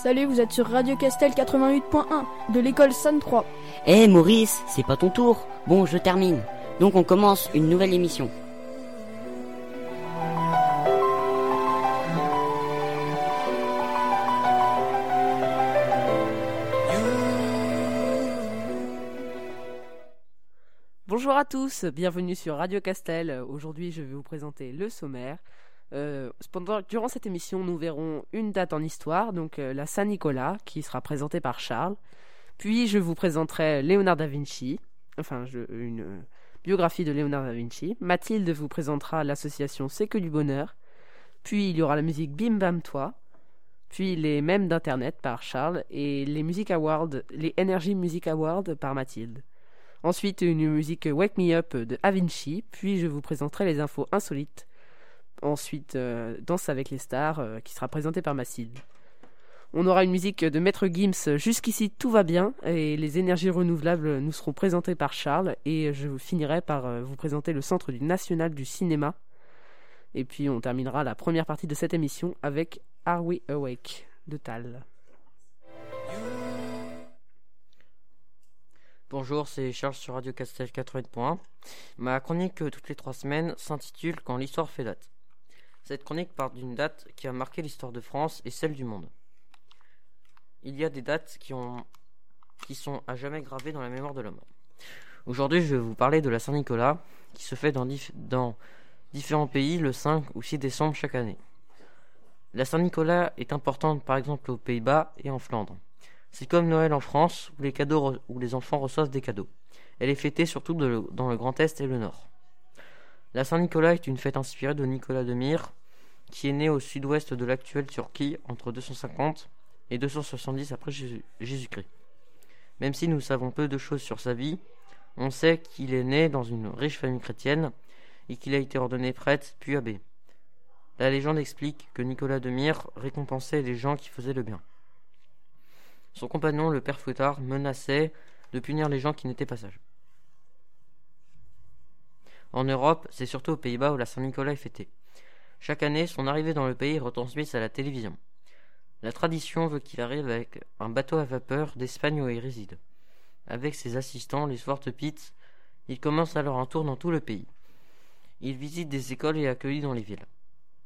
Salut, vous êtes sur Radio Castel 88.1 de l'école San 3. Eh Maurice, c'est pas ton tour. Bon, je termine. Donc on commence une nouvelle émission. Bonjour à tous, bienvenue sur Radio Castel. Aujourd'hui, je vais vous présenter le sommaire. Euh, pendant- durant cette émission, nous verrons une date en histoire, donc euh, la Saint-Nicolas, qui sera présentée par Charles. Puis, je vous présenterai Léonard da Vinci, enfin, une euh, biographie de Léonard da Vinci. Mathilde vous présentera l'association C'est que du bonheur. Puis, il y aura la musique Bim Bam Toi. Puis, les mèmes d'Internet par Charles. Et les Music Awards, les Energy Music Awards par Mathilde. Ensuite, une musique Wake Me Up de Da. Puis, je vous présenterai les infos insolites. Ensuite, euh, Danse avec les stars, euh, qui sera présentée par Mathilde. On aura une musique de Maître Gims, Jusqu'ici tout va bien, et les énergies renouvelables nous seront présentées par Charles, et je finirai par euh, vous présenter le Centre du National du Cinéma. Et puis on terminera la première partie de cette émission avec Are We Awake de Tal. Bonjour, c'est Charles sur Radio Castel 80.1. Ma chronique toutes les trois semaines s'intitule Quand l'histoire fait date. Cette chronique part d'une date qui a marqué l'histoire de France et celle du monde. Il y a des dates qui, ont, qui sont à jamais gravées dans la mémoire de l'homme. Aujourd'hui, je vais vous parler de la Saint-Nicolas, qui se fait dans, dif- dans différents pays le 5 ou 6 décembre chaque année. La Saint-Nicolas est importante par exemple aux Pays-Bas et en Flandre. C'est comme Noël en France, où les, enfants reçoivent des cadeaux. Elle est fêtée surtout dans le Grand Est et le Nord. La Saint-Nicolas est une fête inspirée de Nicolas de Myre, qui est né au sud-ouest de l'actuelle Turquie entre 250 et 270 après Jésus- Jésus-Christ. Même si nous savons peu de choses sur sa vie, on sait qu'il est né dans une riche famille chrétienne et qu'il a été ordonné prêtre puis abbé. La légende explique que Nicolas de Myre récompensait les gens qui faisaient le bien. Son compagnon, le père Fouettard, menaçait de punir les gens qui n'étaient pas sages. En Europe, c'est surtout aux Pays-Bas où la Saint-Nicolas est fêtée. Chaque année, son arrivée dans le pays est retransmise à la télévision. La tradition veut qu'il arrive avec un bateau à vapeur d'Espagne où il réside. Avec ses assistants, les Swartepits, il commence alors un tour dans tout le pays. Il visite des écoles et est accueilli dans les villes.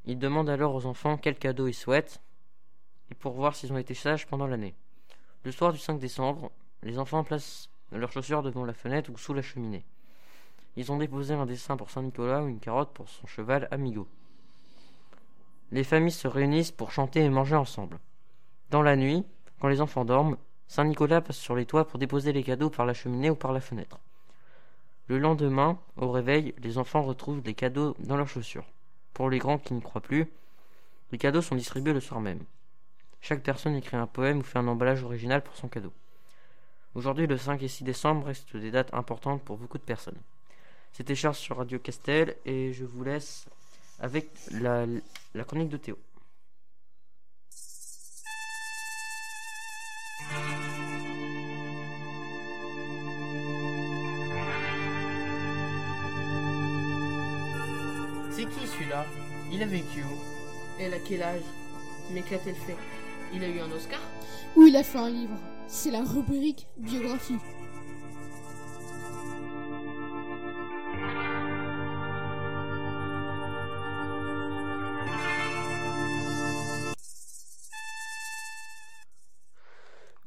Il demande alors aux enfants quels cadeaux ils souhaitent et pour voir s'ils ont été sages pendant l'année. Le soir du 5 décembre, les enfants placent leurs chaussures devant la fenêtre ou sous la cheminée. Ils ont déposé un dessin pour Saint-Nicolas ou une carotte pour son cheval Amigo. Les familles se réunissent pour chanter et manger ensemble. Dans la nuit, quand les enfants dorment, Saint-Nicolas passe sur les toits pour déposer les cadeaux par la cheminée ou par la fenêtre. Le lendemain, au réveil, les enfants retrouvent les cadeaux dans leurs chaussures. Pour les grands qui n'y croient plus, les cadeaux sont distribués le soir même. Chaque personne écrit un poème ou fait un emballage original pour son cadeau. Aujourd'hui, le 5 et 6 décembre restent des dates importantes pour beaucoup de personnes. C'était Charles sur Radio Castel et je vous laisse avec la, la chronique de Théo. C'est qui celui-là? Il a vécu où? Elle a quel âge? Mais qu'a-t-elle fait? Il a eu un Oscar? Ou il a fait un livre? C'est la rubrique biographie.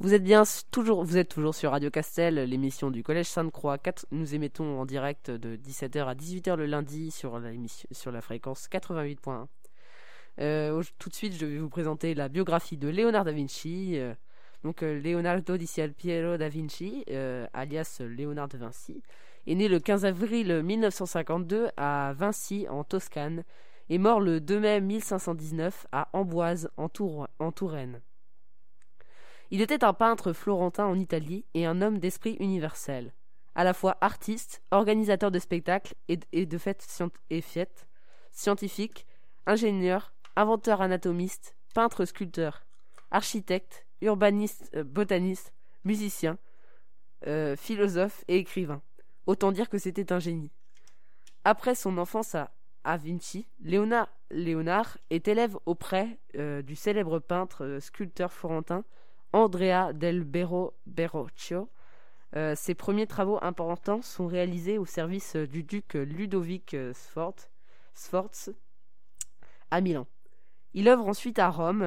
Vous êtes bien toujours, sur Radio Castel, l'émission du Collège Sainte-Croix. Nous émettons en direct de 17h à 18h le lundi sur la, fréquence 88.1. Euh, tout de suite, je vais vous présenter la biographie de Léonard da Vinci. euh, donc, euh, Leonardo di Piero da Vinci, alias Léonard de Vinci, est né le 15 avril 1952 à Vinci, en Toscane, et mort le 2 mai 1519 à Amboise, en Touraine. Il était un peintre florentin en Italie et un homme d'esprit universel, à la fois artiste, organisateur de spectacles et de, fêtes et scientifique, ingénieur, inventeur anatomiste, peintre sculpteur, architecte, urbaniste, euh, botaniste, musicien, euh, philosophe et écrivain. Autant dire que c'était un génie. Après son enfance à Vinci, Léonard, Léonard est élève auprès euh, du célèbre peintre sculpteur florentin Andrea del Berro Berrocchio. Euh, ses premiers travaux importants sont réalisés au service euh, du duc Ludovic euh, Sforz, à Milan. Il œuvre ensuite à Rome,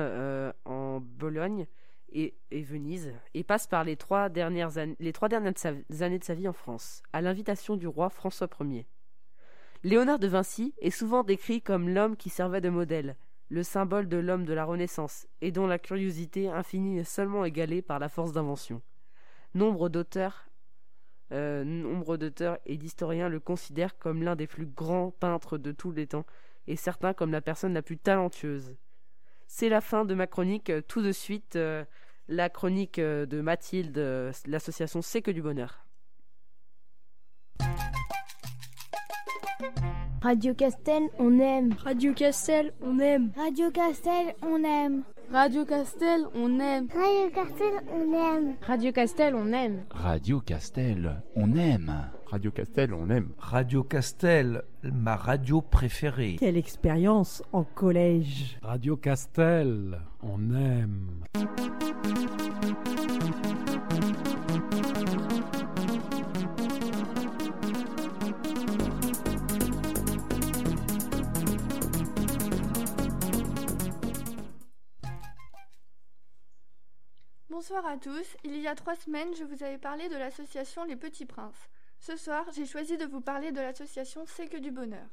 en Bologne et, Venise, et passe par les trois dernières, années de sa vie en France, à l'invitation du roi François Ier. Léonard de Vinci est souvent décrit comme l'homme qui servait de modèle, le symbole de l'homme de la Renaissance, et dont la curiosité infinie est seulement égalée par la force d'invention. Nombre d'auteurs euh, nombre d'auteurs et d'historiens le considèrent comme l'un des plus grands peintres de tous les temps, et certains comme la personne la plus talentueuse. C'est la fin de ma chronique. Tout de suite, euh, la chronique euh, de Mathilde, l'association C'est que du bonheur. Radio Castel, on aime. Radio Castel, on aime. Radio Castel, on aime. Radio Castel, on aime. Radio Castel, on aime. Radio Castel, on aime. Radio Castel, on aime. Radio Castel, on aime. Radio Castel, ma radio préférée. Quelle expérience en collège. Radio Castel, on aime. Bonsoir à tous. Il y a trois semaines, je vous avais parlé de l'association Les Petits Princes. Ce soir, j'ai choisi de vous parler de l'association C'est que du bonheur.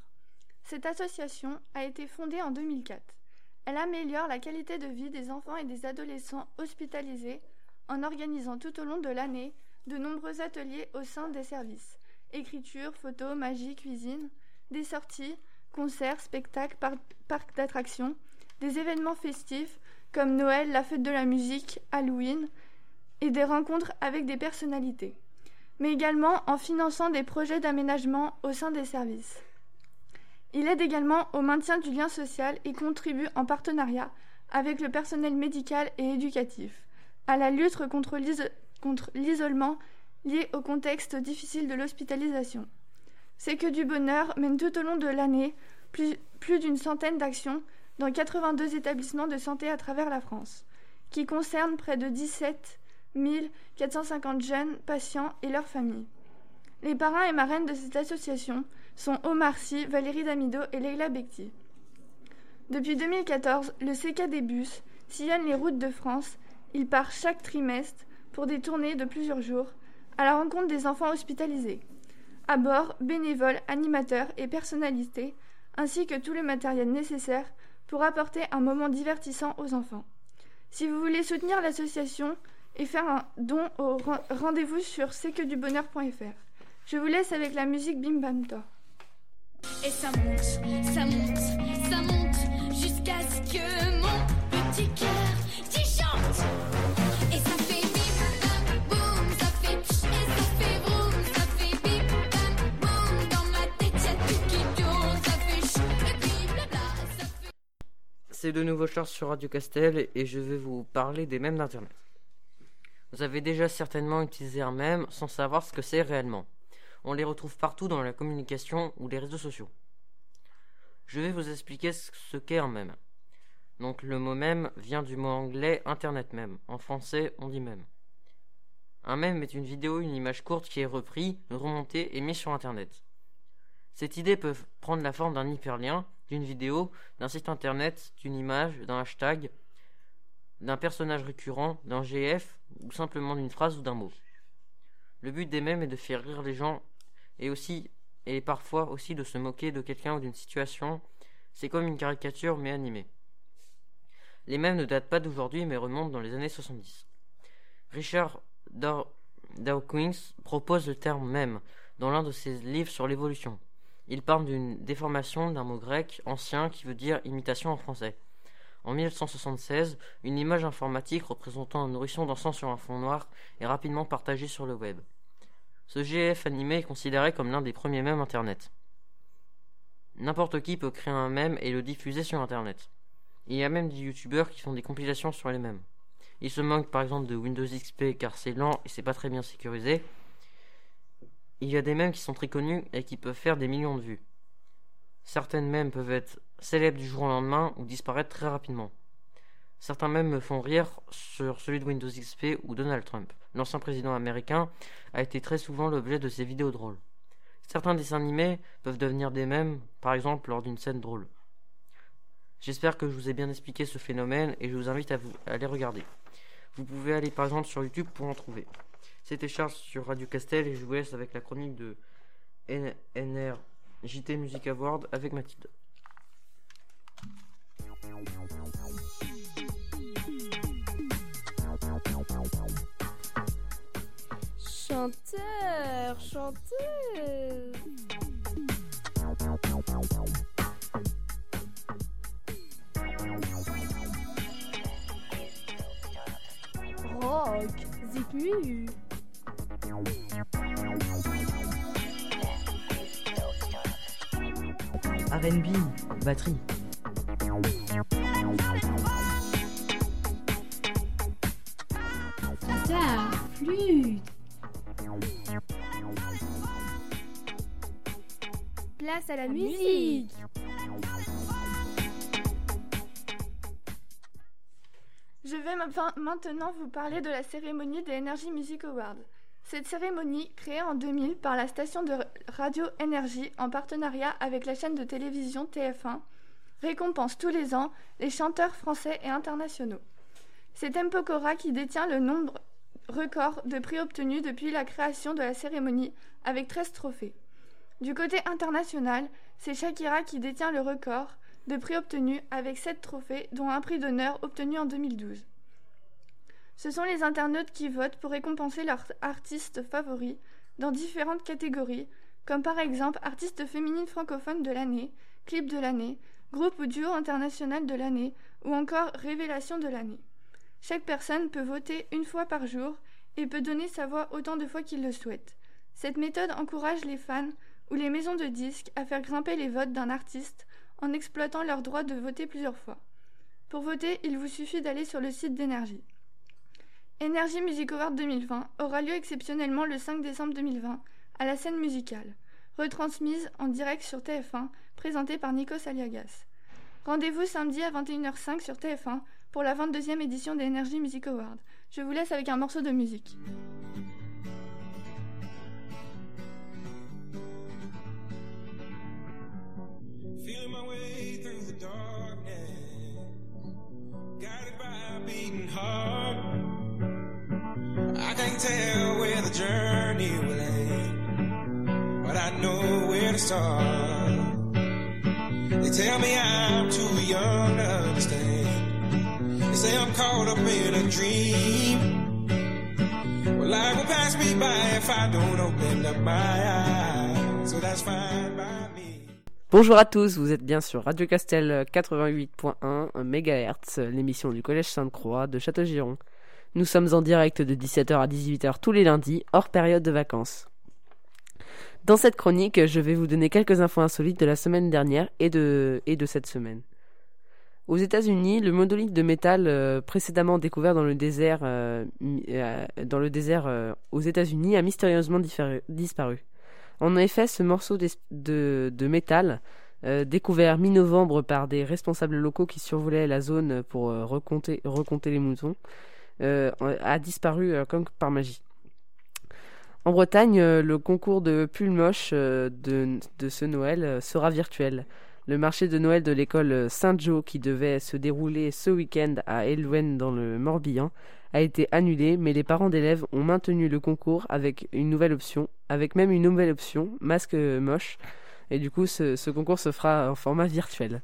Cette association a été fondée en 2004. Elle améliore la qualité de vie des enfants et des adolescents hospitalisés en organisant tout au long de l'année de nombreux ateliers au sein des services écriture, photo, magie, cuisine, des sorties, concerts, spectacles, par- parcs d'attractions, des événements festifs comme Noël, la fête de la musique, Halloween, et des rencontres avec des personnalités, mais également en finançant des projets d'aménagement au sein des services. Il aide également au maintien du lien social et contribue en partenariat avec le personnel médical et éducatif à la lutte contre l'is- contre l'isolement lié au contexte difficile de l'hospitalisation. C'est que du bonheur mène tout au long de l'année plus, plus d'une centaine d'actions dans 82 établissements de santé à travers la France, qui concernent près de 17 450 jeunes patients et leurs familles. Les parrains et marraines de cette association sont Omar Sy, Valérie Damido et Leila Bekti. Depuis 2014, le CKD Bus sillonne les routes de France. Il part chaque trimestre pour des tournées de plusieurs jours à la rencontre des enfants hospitalisés. À bord, bénévoles, animateurs et personnalités, ainsi que tout le matériel nécessaire pour apporter un moment divertissant aux enfants. Si vous voulez soutenir l'association et faire un don au ren- rendez-vous sur c'estquedubonheur.fr. Je vous laisse avec la musique Bim Bam To. Et ça monte, ça monte, ça monte jusqu'à ce que mon petit De nouveau Charles sur Radio Castel et je vais vous parler des mèmes d'Internet. Vous avez déjà certainement utilisé un mème sans savoir ce que c'est réellement. On les retrouve partout dans la communication ou les réseaux sociaux. Je vais vous expliquer ce ce qu'est un mème. Donc le mot mème vient du mot anglais Internet mème. En français, on dit mème. Un mème est une vidéo, une image courte qui est reprise, remontée et mise sur Internet. Cette idée peut prendre la forme d'un hyperlien, d'une vidéo, d'un site internet, d'une image, d'un hashtag, d'un personnage récurrent, d'un GF, ou simplement d'une phrase ou d'un mot. Le but des mèmes est de faire rire les gens et aussi et parfois aussi de se moquer de quelqu'un ou d'une situation. C'est comme une caricature mais animée. Les mèmes ne datent pas d'aujourd'hui mais remontent dans les années 70. Richard Daw- Dawkins propose le terme mème dans l'un de ses livres sur l'évolution. Il parle d'une déformation d'un mot grec ancien qui veut dire imitation en français. En 1976, une image informatique représentant un nourrisson dansant sur un fond noir est rapidement partagée sur le web. Ce GF animé est considéré comme l'un des premiers mèmes Internet. N'importe qui peut créer un mème et le diffuser sur Internet. Il y a même des youtubeurs qui font des compilations sur les mèmes. Ils se moquent par exemple de Windows XP car c'est lent et c'est pas très bien sécurisé. Il y a des mèmes qui sont très connus et qui peuvent faire des millions de vues. Certaines mèmes peuvent être célèbres du jour au lendemain ou disparaître très rapidement. Certains mèmes me font rire sur celui de Windows XP ou Donald Trump. L'ancien président américain a été très souvent l'objet de ces vidéos drôles. Certains dessins animés peuvent devenir des mèmes, par exemple lors d'une scène drôle. J'espère que je vous ai bien expliqué ce phénomène et je vous invite à, vous, à les regarder. Vous pouvez aller par exemple sur YouTube pour en trouver. C'était Charles sur Radio Castel et je vous laisse avec la chronique de NR JT Music Award avec Mathilde. Chanteur, chanteuse. Rock. R&B, batterie. Guitare, flûte. Place à la musique. Je vais maintenant vous parler de la cérémonie des Energy Music Awards. Cette cérémonie, créée en 2000 par la station de radio Énergie en partenariat avec la chaîne de télévision TF1, récompense tous les ans les chanteurs français et internationaux. C'est Tempokora qui détient le nombre record de prix obtenus depuis la création de la cérémonie avec 13 trophées. Du côté international, c'est Shakira qui détient le record de prix obtenus avec 7 trophées, dont un prix d'honneur obtenu en 2012. Ce sont les internautes qui votent pour récompenser leurs artistes favoris dans différentes catégories, comme par exemple artiste féminine francophone de l'année, clip de l'année, groupe ou duo international de l'année, ou encore révélation de l'année. Chaque personne peut voter une fois par jour et peut donner sa voix autant de fois qu'il le souhaite. Cette méthode encourage les fans ou les maisons de disques à faire grimper les votes d'un artiste en exploitant leur droit de voter plusieurs fois. Pour voter, il vous suffit d'aller sur le site d'Énergie. Energy Music Award 2020 aura lieu exceptionnellement le 5 décembre 2020 à la scène musicale, retransmise en direct sur TF1, présentée par Nikos Aliagas. Rendez-vous samedi à 21h05 sur TF1 pour la 22e édition des Energy Music Awards. Je vous laisse avec un morceau de musique. My way through the darkness, by beating. Tell where the journey will end, but I know where to start. They tell me I'm too young to understand. They say I'm caught up in a dream. Well, life will pass me by if I don't open up my eyes. So that's fine. Bonjour à tous, vous êtes bien sur Radio Castel 88.1 MHz, l'émission du Collège Sainte-Croix de Château-Giron. Nous sommes en direct de 17h à 18h tous les lundis, hors période de vacances. Dans cette chronique, je vais vous donner quelques infos insolites de la semaine dernière et de, et de cette semaine. Aux États-Unis, le monolithe de métal euh, précédemment découvert dans le désert, euh, euh, aux États-Unis a mystérieusement disparu. En effet, ce morceau de, métal, découvert mi-novembre par des responsables locaux qui survolaient la zone pour recompter, recompter les moutons, a disparu comme par magie. En Bretagne, le concours de pull moche de, ce Noël sera virtuel. Le marché de Noël de l'école Saint-Jean, qui devait se dérouler ce week-end à Elouen dans le Morbihan, a été annulé, mais les parents d'élèves ont maintenu le concours avec une nouvelle option, avec même une nouvelle option, masque moche, et du coup ce concours se fera en format virtuel.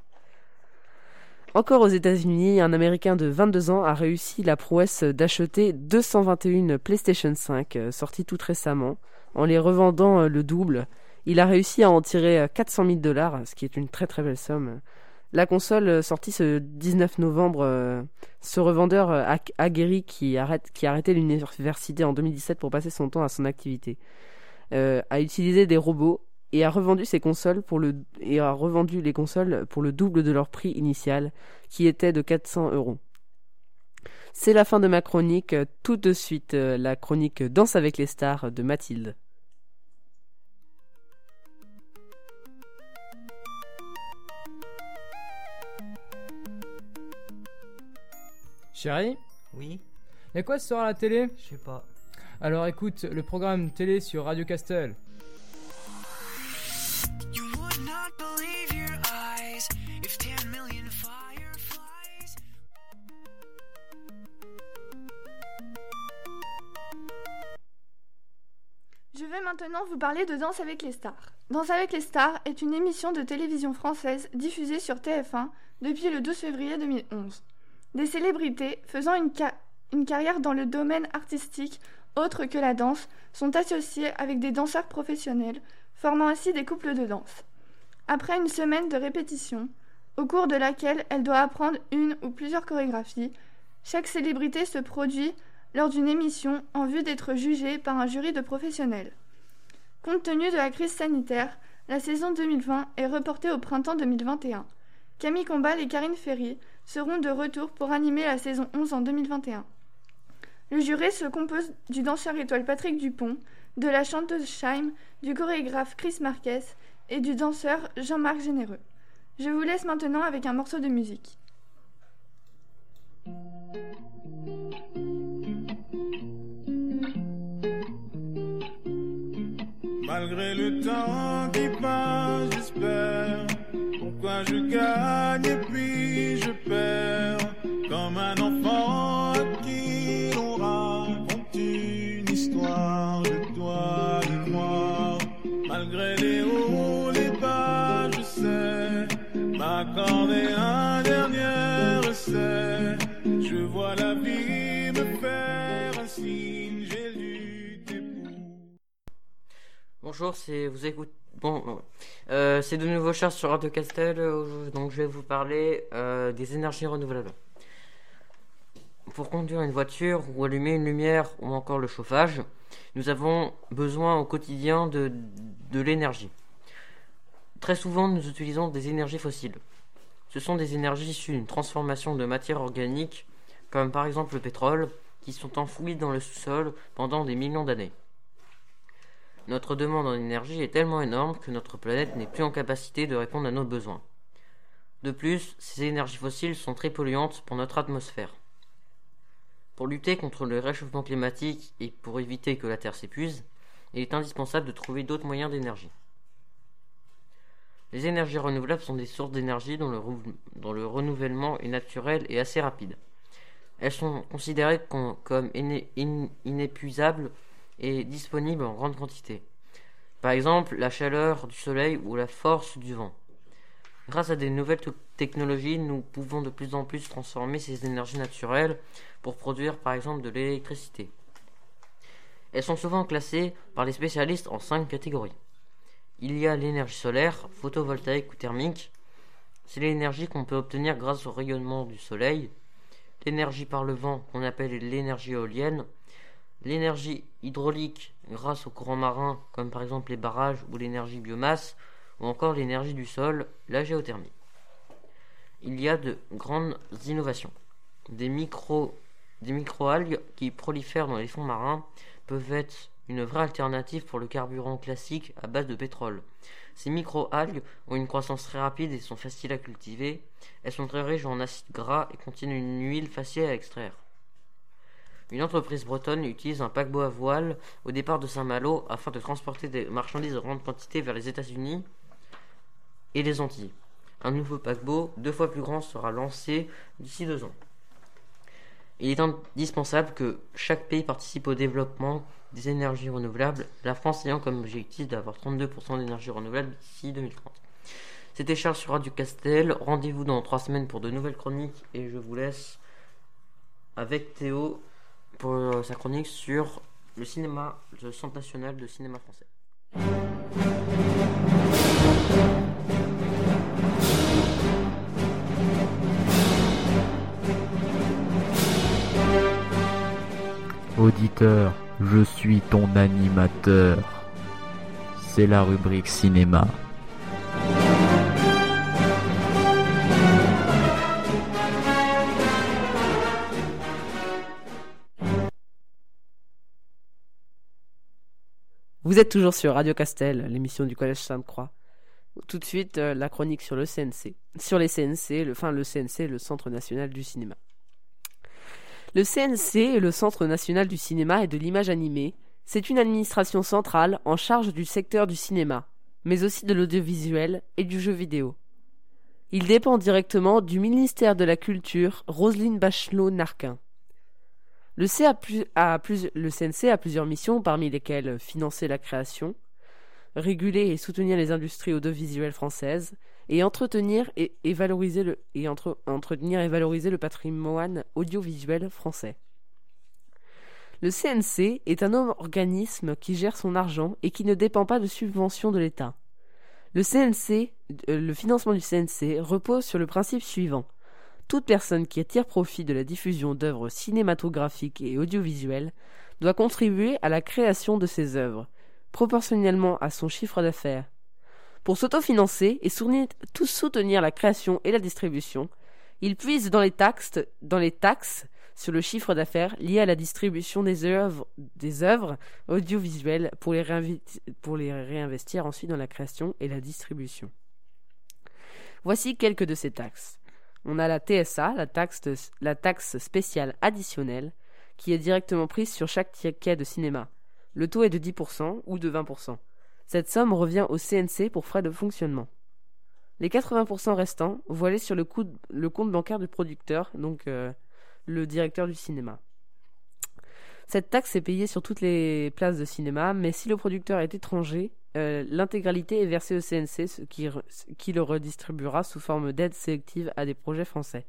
Encore aux États-Unis, un Américain de 22 ans a réussi la prouesse d'acheter 221 PlayStation 5 euh, sorties tout récemment, en les revendant euh, le double. Il a réussi à en tirer 400 000 dollars, ce qui est une très très belle somme. La console euh, sortie ce 19 novembre, euh, ce revendeur euh, aguerri qui, arrête, qui a arrêté l'université en 2017 pour passer son temps à son activité, euh, a utilisé des robots et a revendu ses consoles pour le a revendu les consoles pour le double de leur prix initial, qui était de 400 euros. C'est la fin de ma chronique. Tout de suite, euh, la chronique Danse avec les stars de Mathilde. Chérie Oui. Y'a quoi ce soir à la télé? Je sais pas. Alors écoute le programme télé sur Radio Castel. Je vais maintenant vous parler de Danse avec les stars. Danse avec les stars est une émission de télévision française diffusée sur TF1 depuis le 12 février 2011. Des célébrités faisant une, une carrière dans le domaine artistique autre que la danse sont associées avec des danseurs professionnels, formant ainsi des couples de danse. Après une semaine de répétition, au cours de laquelle elle doit apprendre une ou plusieurs chorégraphies, chaque célébrité se produit lors d'une émission en vue d'être jugée par un jury de professionnels. Compte tenu de la crise sanitaire, la saison 2020 est reportée au printemps 2021. Camille Combal et Karine Ferry seront de retour pour animer la saison 11 en 2021. Le jury se compose du danseur étoile Patrick Dupont, de la chanteuse Shaim, du chorégraphe Chris Marquez et du danseur Jean-Marc Généreux. Je vous laisse maintenant avec un morceau de musique. Malgré le temps qui passe, j'espère. Pourquoi je gagne et puis Bonjour, c'est vous écoutez. Bon, euh, c'est de nouveau Charles sur Radio Castel, euh, donc je vais vous parler euh, des énergies renouvelables. Pour conduire une voiture ou allumer une lumière ou encore le chauffage, nous avons besoin au quotidien de, de l'énergie. Très souvent, nous utilisons des énergies fossiles. Ce sont des énergies issues d'une transformation de matière organique, comme par exemple le pétrole, qui sont enfouies dans le sous-sol pendant des millions d'années. Notre demande en énergie est tellement énorme que notre planète n'est plus en capacité de répondre à nos besoins. De plus, ces énergies fossiles sont très polluantes pour notre atmosphère. Pour lutter contre le réchauffement climatique et pour éviter que la Terre s'épuise, il est indispensable de trouver d'autres moyens d'énergie. Les énergies renouvelables sont des sources d'énergie dont, le renouvellement est naturel et assez rapide. Elles sont considérées com- comme iné- in- inépuisables et disponibles en grande quantité. Par exemple, la chaleur du soleil ou la force du vent. Grâce à des nouvelles te- technologies, nous pouvons de plus en plus transformer ces énergies naturelles pour produire par exemple de l'électricité. Elles sont souvent classées par les spécialistes en cinq catégories. Il y a l'énergie solaire, photovoltaïque ou thermique. C'est l'énergie qu'on peut obtenir grâce au rayonnement du soleil. L'énergie par le vent, qu'on appelle l'énergie éolienne. L'énergie hydraulique, grâce aux courants marins, comme par exemple les barrages ou l'énergie biomasse, ou encore l'énergie du sol, la géothermie. Il y a de grandes innovations. Des micro des microalgues qui prolifèrent dans les fonds marins peuvent être une vraie alternative pour le carburant classique à base de pétrole. Ces microalgues ont une croissance très rapide et sont faciles à cultiver. Elles sont très riches en acides gras et contiennent une huile facile à extraire. Une entreprise bretonne utilise un paquebot à voile au départ de Saint-Malo afin de transporter des marchandises en grande quantité vers les États-Unis et les Antilles. Un nouveau paquebot, deux fois plus grand, sera lancé d'ici deux ans. Il est indispensable que chaque pays participe au développement des énergies renouvelables, la France ayant comme objectif d'avoir 32% d'énergie renouvelable d'ici 2030. C'était Charles sur Radio Castel. Rendez-vous dans trois semaines pour de nouvelles chroniques et je vous laisse avec Théo pour euh, sa chronique sur le cinéma, le Centre national de cinéma français. Auditeur, je suis ton animateur. C'est la rubrique cinéma. Vous êtes toujours sur Radio Castel, l'émission du Collège Sainte-Croix. Tout de suite, euh, la chronique sur le CNC. Sur les CNC, le, enfin le CNC, le Centre National du Cinéma. Le CNC le Centre national du cinéma et de l'image animée. C'est une administration centrale en charge du secteur du cinéma, mais aussi de l'audiovisuel et du jeu vidéo. Il dépend directement du ministère de la Culture Roselyne Bachelot-Narquin. Le, CNC a plusieurs missions, parmi lesquelles financer la création, réguler et soutenir les industries audiovisuelles françaises, et entretenir et, valoriser le patrimoine audiovisuel français. Le CNC est un organisme qui gère son argent et qui ne dépend pas de subventions de l'État. Le euh, le financement du CNC repose sur le principe suivant. Toute personne qui tire profit de la diffusion d'œuvres cinématographiques et audiovisuelles doit contribuer à la création de ces œuvres, proportionnellement à son chiffre d'affaires. Pour s'autofinancer et soutenir, tout soutenir la création et la distribution, il puise dans les taxes, dans les taxes sur le chiffre d'affaires lié à la distribution des œuvres, audiovisuelles pour les réinvestir ensuite dans la création et la distribution. Voici quelques de ces taxes. On a la TSA, la taxe, spéciale additionnelle, qui est directement prise sur chaque ticket de cinéma. Le taux est de 10% ou de 20%. Cette somme revient au CNC pour frais de fonctionnement. Les 80% restants aller sur le compte bancaire du producteur, donc euh, le directeur du cinéma. Cette taxe est payée sur toutes les places de cinéma, mais si le producteur est étranger, euh, l'intégralité est versée au CNC, ce qui, le redistribuera sous forme d'aide sélective à des projets français.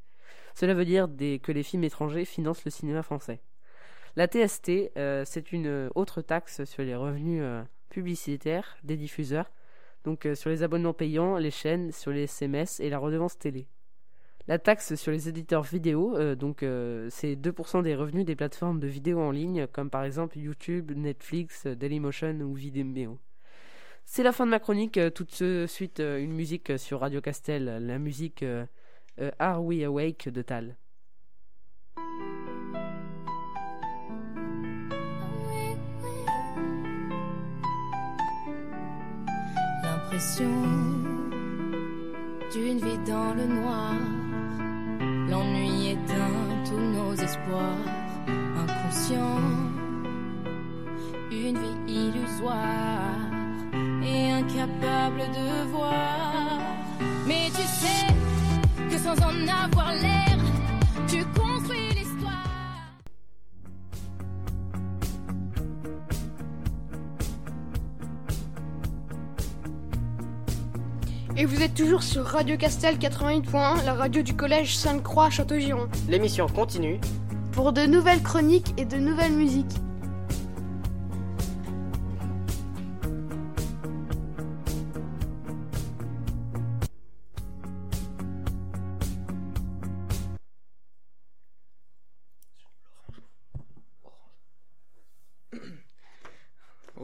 Cela veut dire que les films étrangers financent le cinéma français. La TST, euh, c'est une autre taxe sur les revenus euh, publicitaires des diffuseurs, donc sur les abonnements payants, les chaînes, sur les SMS et la redevance télé. La taxe sur les éditeurs vidéo, euh, donc euh, c'est 2% des revenus des plateformes de vidéo en ligne, comme par exemple YouTube, Netflix, euh, Dailymotion ou Vimeo. C'est la fin de ma chronique. Tout de suite, une musique sur Radio Castel, la musique Are We Awake de Tal. Dans le noir. L'ennui éteint tous nos espoirs. Inconscient, une vie illusoire et incapable de voir. Mais tu sais que sans en avoir vous êtes toujours sur Radio Castel 88.1, la radio du collège Sainte-Croix Château-Giron. L'émission continue. Pour de nouvelles chroniques et de nouvelles musiques.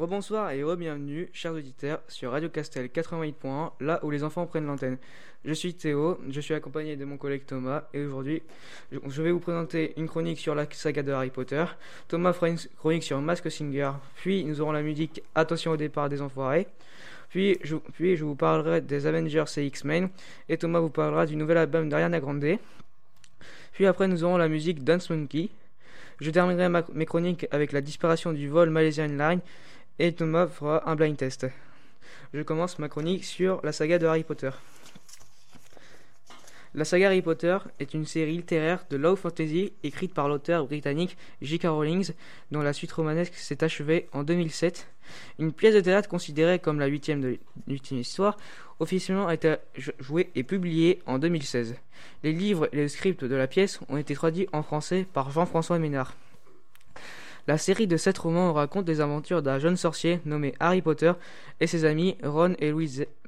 Rebonsoir et re-bienvenue, chers auditeurs, sur Radio Castel 88.1, là où les enfants prennent l'antenne. Je suis Théo, je suis accompagné de mon collègue Thomas, et aujourd'hui, je- vais vous présenter une chronique sur la saga de Harry Potter. Thomas fera une chronique sur Mask Singer, puis nous aurons la musique Attention au départ des enfoirés. Puis je, puis je vous parlerai des Avengers et X-Men, et Thomas vous parlera du nouvel album d'Ariana Grande. Puis après, nous aurons la musique Dance Monkey. Je terminerai ma- mes chroniques avec la disparition du vol Malaysian Line et Thomas fera un blind test. Je commence ma chronique sur la saga de Harry Potter. La saga Harry Potter est une série littéraire de low fantasy écrite par l'auteur britannique J.K. Rowling, dont la suite romanesque s'est achevée en 2007. Une pièce de théâtre considérée comme la huitième de l'ultime histoire, officiellement a été jou- jouée et publiée en 2016. Les livres et le script de la pièce ont été traduits en français par Jean-François Ménard. La série de sept romans raconte les aventures d'un jeune sorcier nommé Harry Potter et ses amis Ron,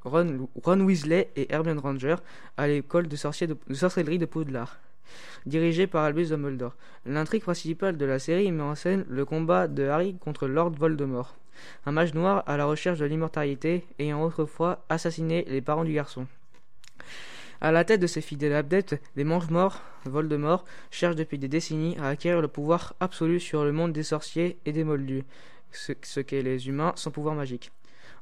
Weasley et Hermione Granger à l'école de sorcellerie de Poudlard, dirigée par Albus Dumbledore. L'intrigue principale de la série met en scène le combat de Harry contre Lord Voldemort, un mage noir à la recherche de l'immortalité ayant autrefois assassiné les parents du garçon. À la tête de ses fidèles adeptes, les mange-morts, Voldemort, cherche depuis des décennies à acquérir le pouvoir absolu sur le monde des sorciers et des moldus, ce, qu'est les humains sans pouvoir magique.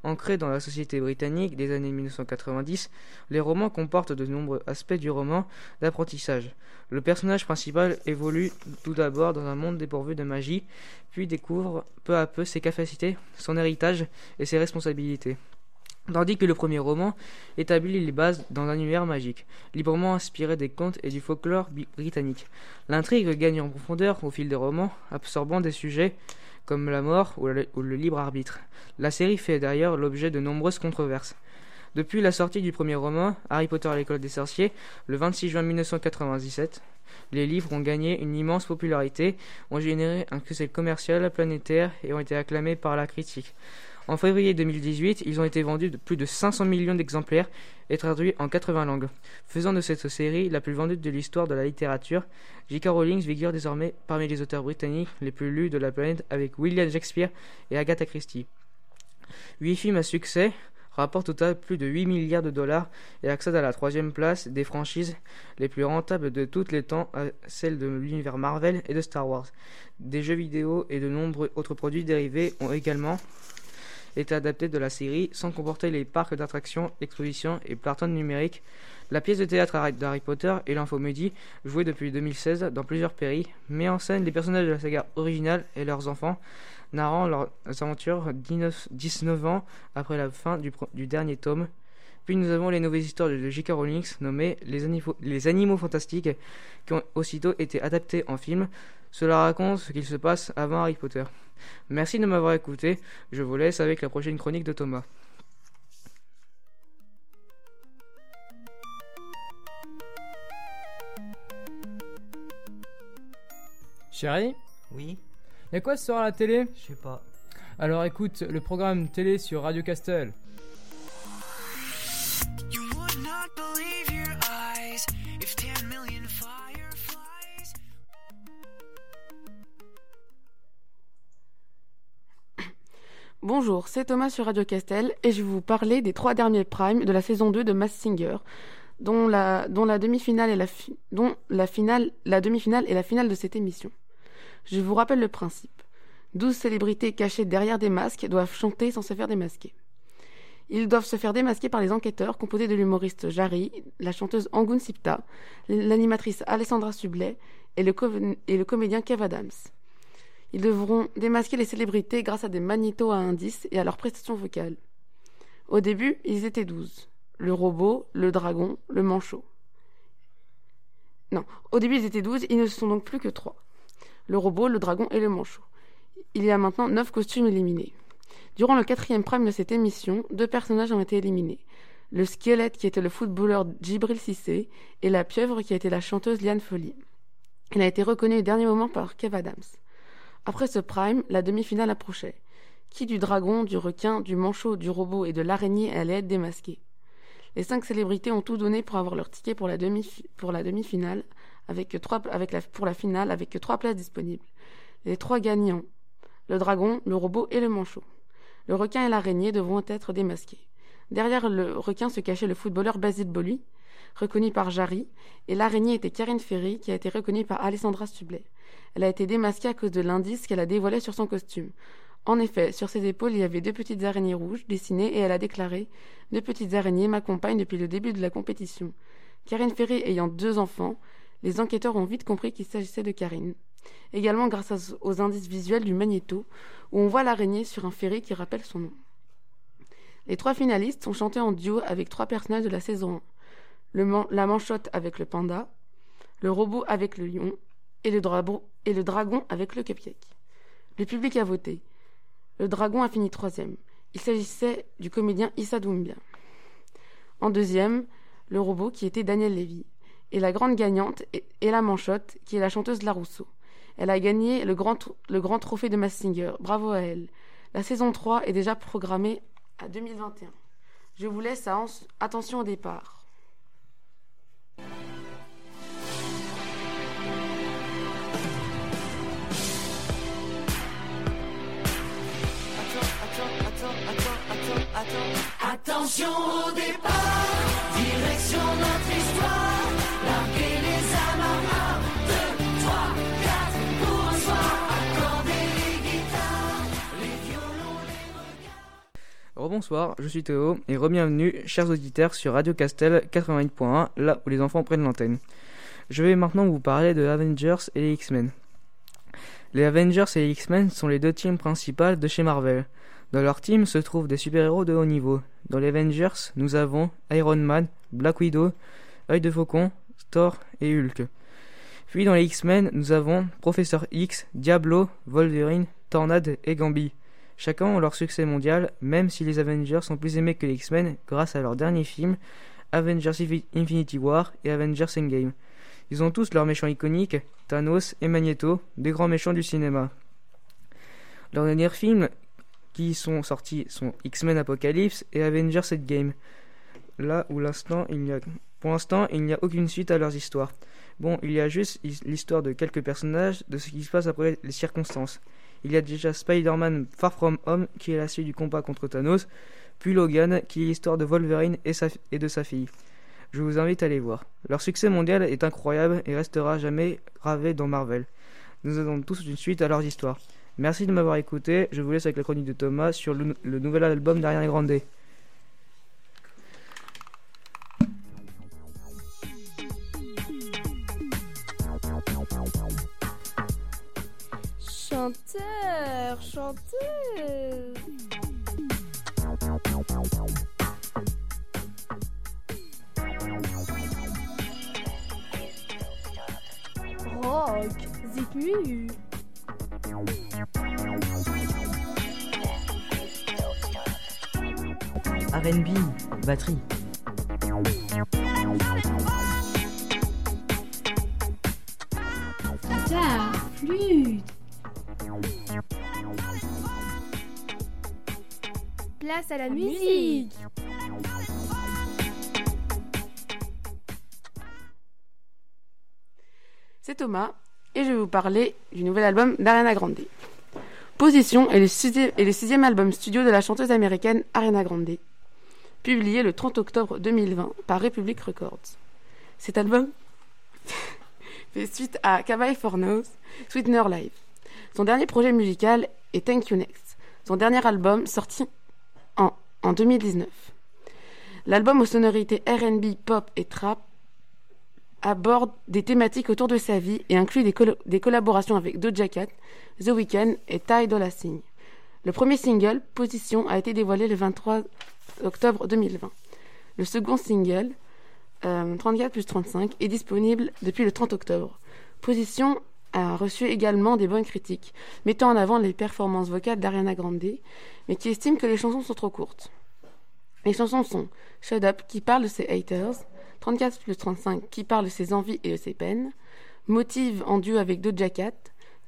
Ancrés dans la société britannique des années 1990, les romans comportent de nombreux aspects du roman d'apprentissage. Le personnage principal évolue tout d'abord dans un monde dépourvu de magie, puis découvre peu à peu ses capacités, son héritage et ses responsabilités. Tandis que le premier roman établit les bases dans un univers magique, librement inspiré des contes et du folklore britannique. L'intrigue gagne en profondeur au fil des romans, absorbant des sujets comme la mort ou le, ou le libre arbitre. La série fait d'ailleurs l'objet de nombreuses controverses. Depuis la sortie du premier roman, Harry Potter à l'école des sorciers, le 26 juin 1997, les livres ont gagné une immense popularité, ont généré un succès commercial planétaire et ont été acclamés par la critique. En février 2018, ils ont été vendus de plus de 500 millions d'exemplaires et traduits en 80 langues, faisant de cette série la plus vendue de l'histoire de la littérature. J.K. Rowling figure désormais parmi les auteurs britanniques les plus lus de la planète avec William Shakespeare et Agatha Christie. Huit films à succès rapportent au total plus de 8 milliards de dollars et accèdent à la troisième place des franchises les plus rentables de tous les temps, celle de l'univers Marvel et de Star Wars. Des jeux vidéo et de nombreux autres produits dérivés ont également été adaptés de la série sans comporter les parcs d'attractions, expositions et plateaux numériques. La pièce de théâtre d'Harry Potter et l'infomédie, jouée depuis 2016 dans plusieurs pays, met en scène les personnages de la saga originale et leurs enfants, narrant leurs aventures 19, 19 ans après la fin du dernier tome. Puis nous avons les nouvelles histoires de J.K. Rowling nommées les, les Animaux Fantastiques qui ont aussitôt été adaptés en film. Cela raconte ce qu'il se passe avant Harry Potter. Merci de m'avoir écouté. Je vous laisse avec la prochaine chronique de Thomas. Chérie Oui Y'a quoi ce soir à la télé? Je sais pas. Alors écoute le programme télé sur Radio Castel. Bonjour, c'est Thomas sur Radio Castel et je vais vous parler des trois derniers primes de la saison 2 de Mass Singer, dont la, dont la demi-finale et la, dont la finale, la demi-finale et la finale de cette émission. Je vous rappelle le principe. 12 célébrités cachées derrière des masques doivent chanter sans se faire démasquer. Ils doivent se faire démasquer par les enquêteurs composés de l'humoriste Jarry, la chanteuse Angun Sipta, l'animatrice Alessandra Sublet et le, et le comédien Kev Adams. Ils devront démasquer les célébrités grâce à des magnétos à indices et à leurs prestations vocales. Au début, ils étaient douze. Le robot, le dragon, le manchot. Non, au début ils étaient douze, ils ne sont donc plus que trois. Le robot, le dragon et le manchot. Il y a maintenant neuf costumes éliminés. Durant le quatrième prime de cette émission, deux personnages ont été éliminés. Le squelette qui était le footballeur Djibril Cissé et la pieuvre qui été la chanteuse Liane Folly. Elle a été reconnue au dernier moment par Kev Adams. Après ce prime, la demi-finale approchait. Qui du dragon, du requin, du manchot, du robot et de l'araignée allait être démasqué? Les cinq célébrités ont tout donné pour avoir leur ticket pour la demi-finale, avec trois avec la pour la finale avec trois places disponibles. Les trois gagnants le dragon, le robot et le manchot. Le requin et l'araignée devront être démasqués. Derrière le requin se cachait le footballeur Basile Boli, reconnu par Jarry, et l'araignée était Karine Ferry, qui a été reconnue par Alessandra Sublet. Elle a été démasquée à cause de l'indice qu'elle a dévoilé sur son costume. En effet, sur ses épaules, il y avait deux petites araignées rouges dessinées et elle a déclaré Deux petites araignées m'accompagnent depuis le début de la compétition. Karine Ferry ayant deux enfants, les enquêteurs ont vite compris qu'il s'agissait de Karine. Également grâce aux indices visuels du magnéto, où on voit l'araignée sur un ferry qui rappelle son nom. Les trois finalistes sont chantés en duo avec trois personnages de la saison 1. Le man- la manchotte avec le panda, le robot avec le lion et le, dragon avec le cupcake. Le public a voté. Le dragon a fini troisième. Il s'agissait du comédien Issa Doumbia. En deuxième, le robot qui était Daniel Lévy. Et la grande gagnante est, la manchotte qui est la chanteuse La Rousseau. Elle a gagné le grand, trophée de Mass Singer. Bravo à elle. La saison 3 est déjà programmée à 2021. Je vous laisse à attention au départ. Attention au départ, direction notre histoire. Bonsoir, je suis Théo et re-bienvenue, chers auditeurs, sur Radio Castel 88.1, là où les enfants prennent l'antenne. Je vais maintenant vous parler de Avengers et les X-Men. Les Avengers et les X-Men sont les deux teams principales de chez Marvel. Dans leur team se trouvent des super-héros de haut niveau. Dans les Avengers, nous avons Iron Man, Black Widow, Œil de Faucon, Thor et Hulk. Puis dans les X-Men, nous avons Professeur X, Diablo, Wolverine, Tornade et Gambi. Chacun ont leur succès mondial, même si les Avengers sont plus aimés que les X-Men grâce à leurs derniers films, Avengers Infinity War et Avengers Endgame. Ils ont tous leurs méchants iconiques, Thanos et Magneto, des grands méchants du cinéma. Leurs derniers films qui sont sortis sont X-Men Apocalypse et Avengers Endgame. Là où pour l'instant, il n'y a aucune suite à leurs histoires. Bon, il y a juste l'histoire de quelques personnages, de ce qui se passe après les circonstances. Il y a déjà Spider-Man Far From Home, qui est la suite du combat contre Thanos, puis Logan, qui est l'histoire de Wolverine et, de sa fille. Je vous invite à les voir. Leur succès mondial est incroyable et restera jamais gravé dans Marvel. Nous avons tous une suite à leurs histoires. Merci de m'avoir écouté. Je vous laisse avec la chronique de Thomas sur le, nouvel album d'Ariana Grande. Chanteur, chanteuse. Rock, Zikmu. R&B, batterie. Guitare, flûte. Place à la musique. C'est Thomas et je vais vous parler du nouvel album d'Ariana Grande. Position est le, sixième, est le sixième album studio de la chanteuse américaine Ariana Grande, publié le 30 octobre 2020 par Republic Records. Cet album fait suite à Cabaye Fornos, Sweetener Live. Son dernier projet musical est Thank You Next, son dernier album sorti en, en 2019. L'album aux sonorités RB, pop et trap aborde des thématiques autour de sa vie et inclut des, des collaborations avec Doja Cat, The Weeknd et Ty Dolla Sign. Le premier single, Position, a été dévoilé le 23 octobre 2020. Le second single, euh, 34 plus 35, est disponible depuis le 30 octobre. Position a reçu également des bonnes critiques, mettant en avant les performances vocales d'Ariana Grande, mais qui estime que les chansons sont trop courtes. Les chansons sont Shut Up, qui parle de ses haters, 34 plus 35, qui parle de ses envies et de ses peines, Motive en duo avec Doja Cat,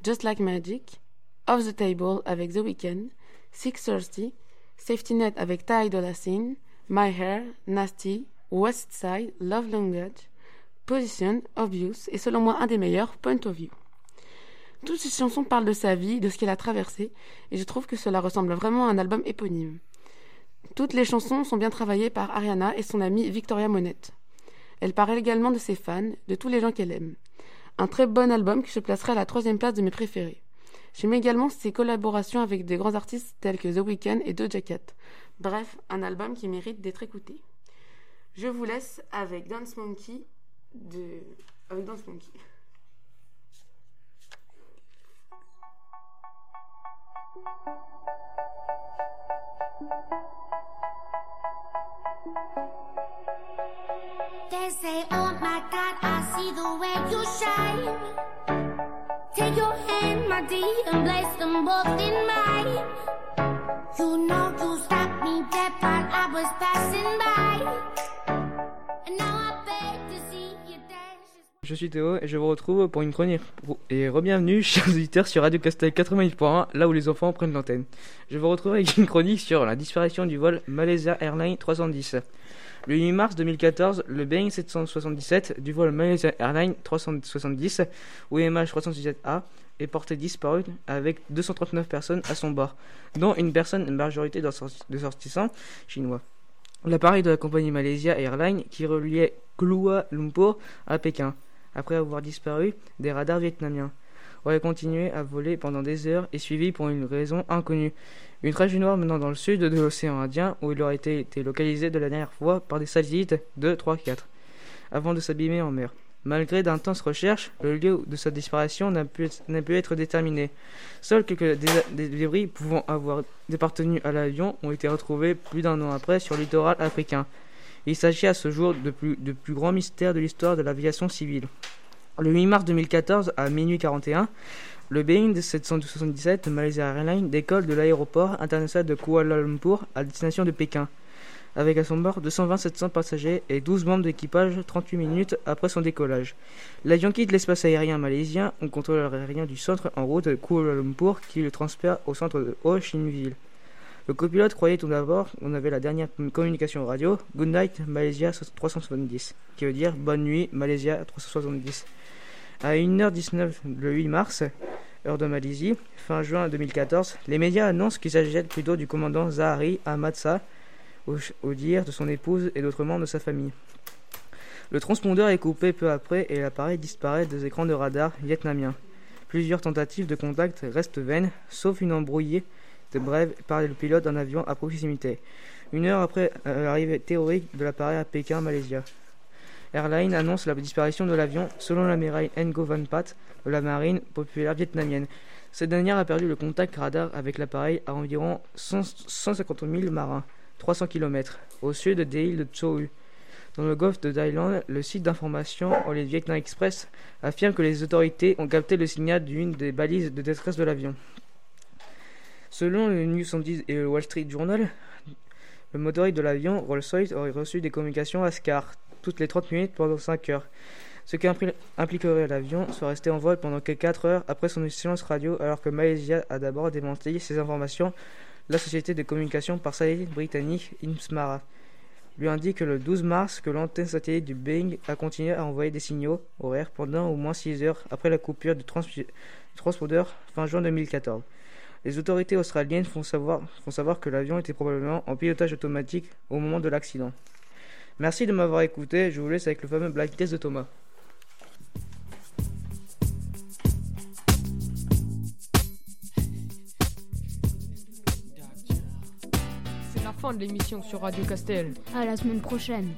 Just Like Magic, Off the Table avec The Weeknd, 630, Safety Net avec Ty Dolla Sign, My Hair, Nasty, West Side, Love Language, Position, Obvious et selon moi un des meilleurs, Point of View. Toutes ces chansons parlent de sa vie, de ce qu'elle a traversé, et je trouve que cela ressemble vraiment à un album éponyme. Toutes les chansons sont bien travaillées par Ariana et son amie Victoria Monette. Elle parle également de ses fans, de tous les gens qu'elle aime. Un très bon album qui se placerait à la troisième place de mes préférés. J'aime également ses collaborations avec des grands artistes tels que The Weeknd et Doja Cat. Bref, un album qui mérite d'être écouté. Je vous laisse avec Dance Monkey de... avec Dance Monkey. They say, oh my God, I see the way you shine. Take your hand, my dear, and place them both in mine. You know you stopped me dead while I was passing by. Je suis Théo et je vous retrouve pour une chronique. Et re-bienvenue, chers auditeurs, sur Radio Castel 88.1, là où les enfants prennent l'antenne. Je vous retrouve avec une chronique sur la disparition du vol Malaysia Airlines 310. Le 8 mars 2014, le Boeing 777 du vol Malaysia Airlines 370 ou MH367A est porté disparu avec 239 personnes à son bord, dont une personne, une majorité de sortissants chinois. L'appareil de la compagnie Malaysia Airlines qui reliait Kuala Lumpur à Pékin, après avoir disparu des radars vietnamiens. aurait continué à voler pendant des heures et suivi pour une raison inconnue. Une tragédie noire menant dans le sud de l'océan Indien où il aurait été, localisé de la dernière fois par des satellites 2, 3, 4 avant de s'abîmer en mer. Malgré d'intenses recherches, le lieu de sa disparition n'a pu, être déterminé. Seuls quelques dé- dé- débris pouvant avoir appartenu à l'avion ont été retrouvés plus d'un an après sur le littoral africain. Il s'agit à ce jour de plus, de plus grand mystère de l'histoire de l'aviation civile. Le 8 mars 2014, à minuit 41, le Boeing 777 de Malaysia Airlines décolle de l'aéroport international de Kuala Lumpur à destination de Pékin, avec à son bord 220-700 passagers et 12 membres d'équipage 38 minutes après son décollage. L'avion quitte l'espace aérien malaisien, on contrôleur aérien du centre en route de Kuala Lumpur qui le transfère au centre de Ho Chi Minh Ville. Le copilote croyait tout d'abord qu'on avait la dernière communication radio, Good Night Malaysia 370, qui veut dire Bonne nuit Malaysia 370. À 1h19 le 8 mars, heure de Malaisie, fin juin 2014, les médias annoncent qu'il s'agissait plutôt du commandant Zahari Ahmad Shah, au, au dire de son épouse et d'autres membres de sa famille. Le transpondeur est coupé peu après et l'appareil disparaît des écrans de radar vietnamiens. Plusieurs tentatives de contact restent vaines, sauf une embrouillée brève par le pilote d'un avion à proximité. Une heure après euh, l'arrivée théorique de l'appareil à Pékin, Malaysia. Airline annonce la disparition de l'avion selon l'amiral Ngo Van Pat de la marine populaire vietnamienne. Cette dernière a perdu le contact radar avec l'appareil à environ 100 150 000 marins, 300 km, au sud des îles de Chou. Dans le golfe de Thaïlande, le site d'information All Vietnam Express affirme que les autorités ont capté le signal d'une des balises de détresse de l'avion. Selon le New Sunday et le Wall Street Journal, le motoriste de l'avion Rolls-Royce aurait reçu des communications à SCAR toutes les 30 minutes pendant 5 heures, ce qui impli- impliquerait l'avion soit resté en vol pendant que 4 heures après son silence radio alors que Malaysia a d'abord démenti ces informations. La société de communication par satellite britannique Inmara lui indique le 12 mars que l'antenne satellite du Boeing a continué à envoyer des signaux horaires pendant au moins 6 heures après la coupure du transpondeur fin juin 2014. Les autorités australiennes font savoir, font savoir que l'avion était probablement en pilotage automatique au moment de l'accident. Merci de m'avoir écouté, je vous laisse avec le fameux blind test de Thomas. C'est la fin de l'émission sur Radio Castel. À la semaine prochaine.